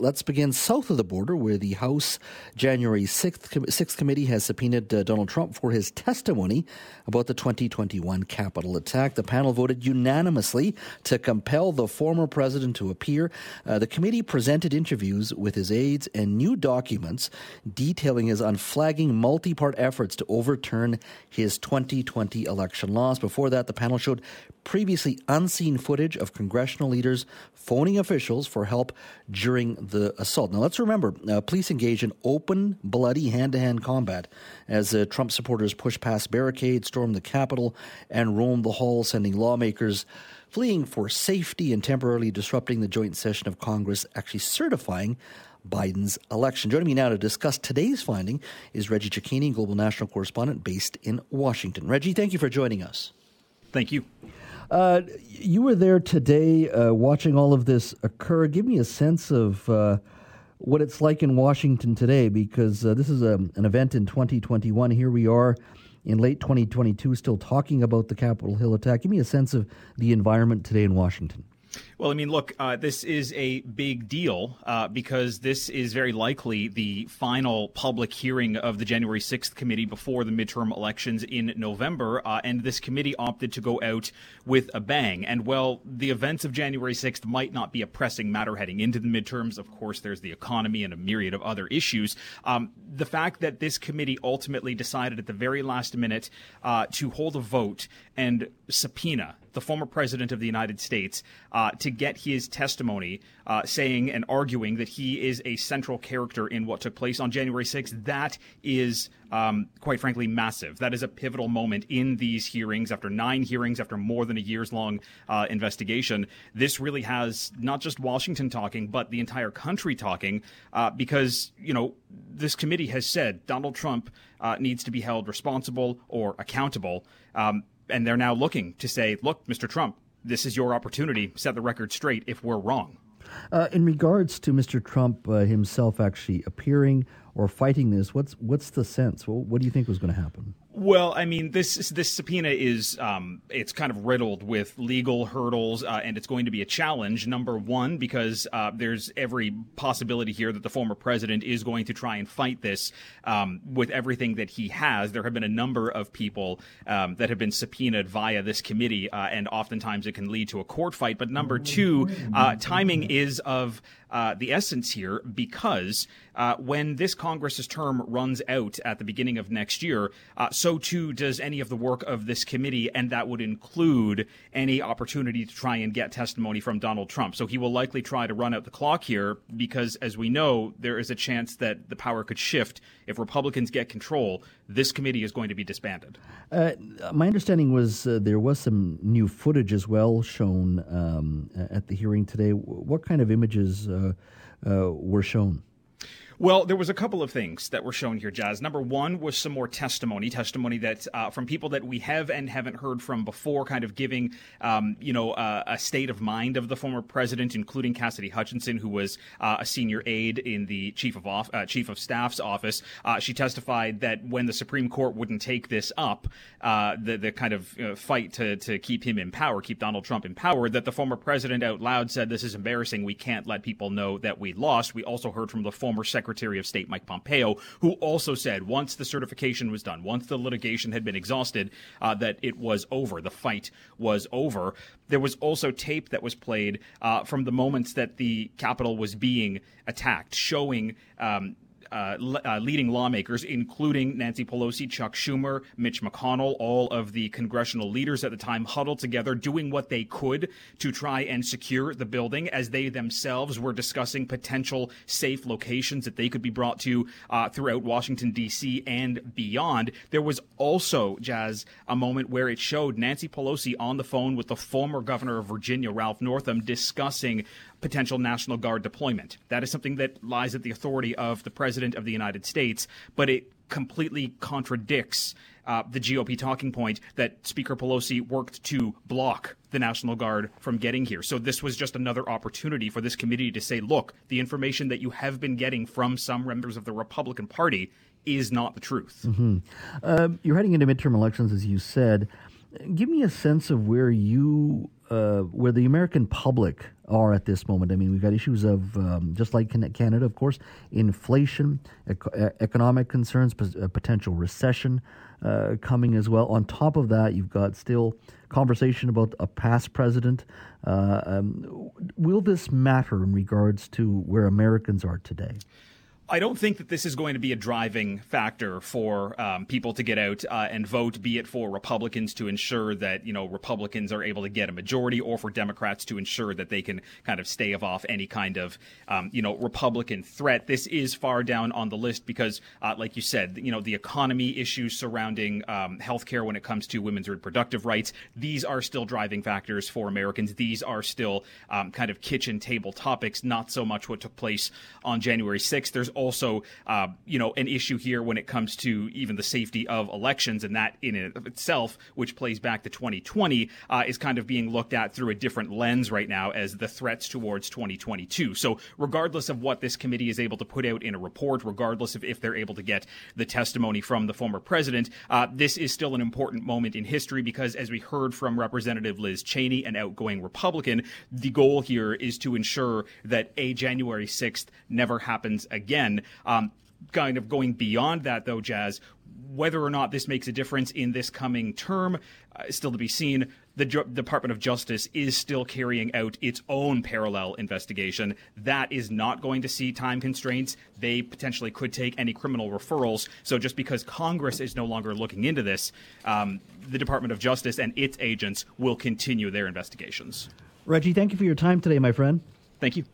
Let's begin south of the border, where the House January 6th, 6th committee has subpoenaed uh, Donald Trump for his testimony about the 2021 Capitol attack. The panel voted unanimously to compel the former president to appear. Uh, the committee presented interviews with his aides and new documents detailing his unflagging multi part efforts to overturn his 2020 election loss. Before that, the panel showed previously unseen footage of congressional leaders phoning officials for help during the assault. Now, let's remember, uh, police engage in open, bloody hand to hand combat as uh, Trump supporters push past barricades, storm the Capitol, and roam the halls, sending lawmakers fleeing for safety and temporarily disrupting the joint session of Congress, actually certifying Biden's election. Joining me now to discuss today's finding is Reggie Cecchini, global national correspondent based in Washington. Reggie, thank you for joining us. Thank you. Uh, you were there today uh, watching all of this occur. Give me a sense of uh, what it's like in Washington today because uh, this is a, an event in 2021. Here we are in late 2022 still talking about the Capitol Hill attack. Give me a sense of the environment today in Washington. Well, I mean, look, uh, this is a big deal uh, because this is very likely the final public hearing of the January 6th committee before the midterm elections in November. Uh, and this committee opted to go out with a bang. And while the events of January 6th might not be a pressing matter heading into the midterms, of course, there's the economy and a myriad of other issues. Um, the fact that this committee ultimately decided at the very last minute uh, to hold a vote and subpoena the former president of the United States, uh, to get his testimony uh, saying and arguing that he is a central character in what took place on January 6th. That is, um, quite frankly, massive. That is a pivotal moment in these hearings. After nine hearings, after more than a years long uh, investigation, this really has not just Washington talking, but the entire country talking, uh, because, you know, this committee has said Donald Trump uh, needs to be held responsible or accountable. Um, and they're now looking to say, look, Mr. Trump, this is your opportunity. Set the record straight if we're wrong. Uh, in regards to Mr. Trump uh, himself actually appearing or fighting this, what's what's the sense? Well, what do you think was going to happen? Well, I mean, this this subpoena is um, it's kind of riddled with legal hurdles, uh, and it's going to be a challenge. Number one, because uh, there's every possibility here that the former president is going to try and fight this um, with everything that he has. There have been a number of people um, that have been subpoenaed via this committee, uh, and oftentimes it can lead to a court fight. But number two, uh, timing is of uh, the essence here because uh, when this Congress's term runs out at the beginning of next year, uh, so too does any of the work of this committee, and that would include any opportunity to try and get testimony from Donald Trump. So he will likely try to run out the clock here because, as we know, there is a chance that the power could shift if Republicans get control. This committee is going to be disbanded. Uh, my understanding was uh, there was some new footage as well shown um, at the hearing today. What kind of images uh, uh were shown? Well, there was a couple of things that were shown here, Jazz. Number one was some more testimony, testimony that uh, from people that we have and haven't heard from before, kind of giving, um, you know, uh, a state of mind of the former president, including Cassidy Hutchinson, who was uh, a senior aide in the chief of off, uh, chief of staff's office. Uh, she testified that when the Supreme Court wouldn't take this up, uh, the the kind of fight to to keep him in power, keep Donald Trump in power, that the former president out loud said, "This is embarrassing. We can't let people know that we lost." We also heard from the former secretary Secretary of State Mike Pompeo, who also said once the certification was done, once the litigation had been exhausted, uh, that it was over. The fight was over. There was also tape that was played uh, from the moments that the Capitol was being attacked, showing um, uh, uh, leading lawmakers, including Nancy Pelosi, Chuck Schumer, Mitch McConnell, all of the congressional leaders at the time huddled together, doing what they could to try and secure the building as they themselves were discussing potential safe locations that they could be brought to uh, throughout Washington, D.C. and beyond. There was also, Jazz, a moment where it showed Nancy Pelosi on the phone with the former governor of Virginia, Ralph Northam, discussing potential National Guard deployment. That is something that lies at the authority of the President of the United States, but it completely contradicts uh, the GOP talking point that Speaker Pelosi worked to block the National Guard from getting here. So this was just another opportunity for this committee to say, look, the information that you have been getting from some members of the Republican Party is not the truth. Mm-hmm. Uh, you're heading into midterm elections, as you said. Give me a sense of where you, where the American public are at this moment. I mean, we've got issues of, um, just like Canada, of course, inflation, ec- economic concerns, p- potential recession uh, coming as well. On top of that, you've got still conversation about a past president. Uh, um, will this matter in regards to where Americans are today? I don't think that this is going to be a driving factor for um, people to get out uh, and vote, be it for Republicans to ensure that you know Republicans are able to get a majority, or for Democrats to ensure that they can kind of stave off any kind of um, you know Republican threat. This is far down on the list because, uh, like you said, you know the economy issues surrounding um, healthcare when it comes to women's reproductive rights. These are still driving factors for Americans. These are still um, kind of kitchen table topics, not so much what took place on January 6th. There's also, uh, you know, an issue here when it comes to even the safety of elections, and that in of itself, which plays back to 2020, uh, is kind of being looked at through a different lens right now as the threats towards 2022. So, regardless of what this committee is able to put out in a report, regardless of if they're able to get the testimony from the former president, uh, this is still an important moment in history because, as we heard from Representative Liz Cheney, an outgoing Republican, the goal here is to ensure that a January 6th never happens again again. Um, kind of going beyond that, though, Jazz, whether or not this makes a difference in this coming term uh, is still to be seen. The Ju- Department of Justice is still carrying out its own parallel investigation. That is not going to see time constraints. They potentially could take any criminal referrals. So just because Congress is no longer looking into this, um, the Department of Justice and its agents will continue their investigations. Reggie, thank you for your time today, my friend. Thank you.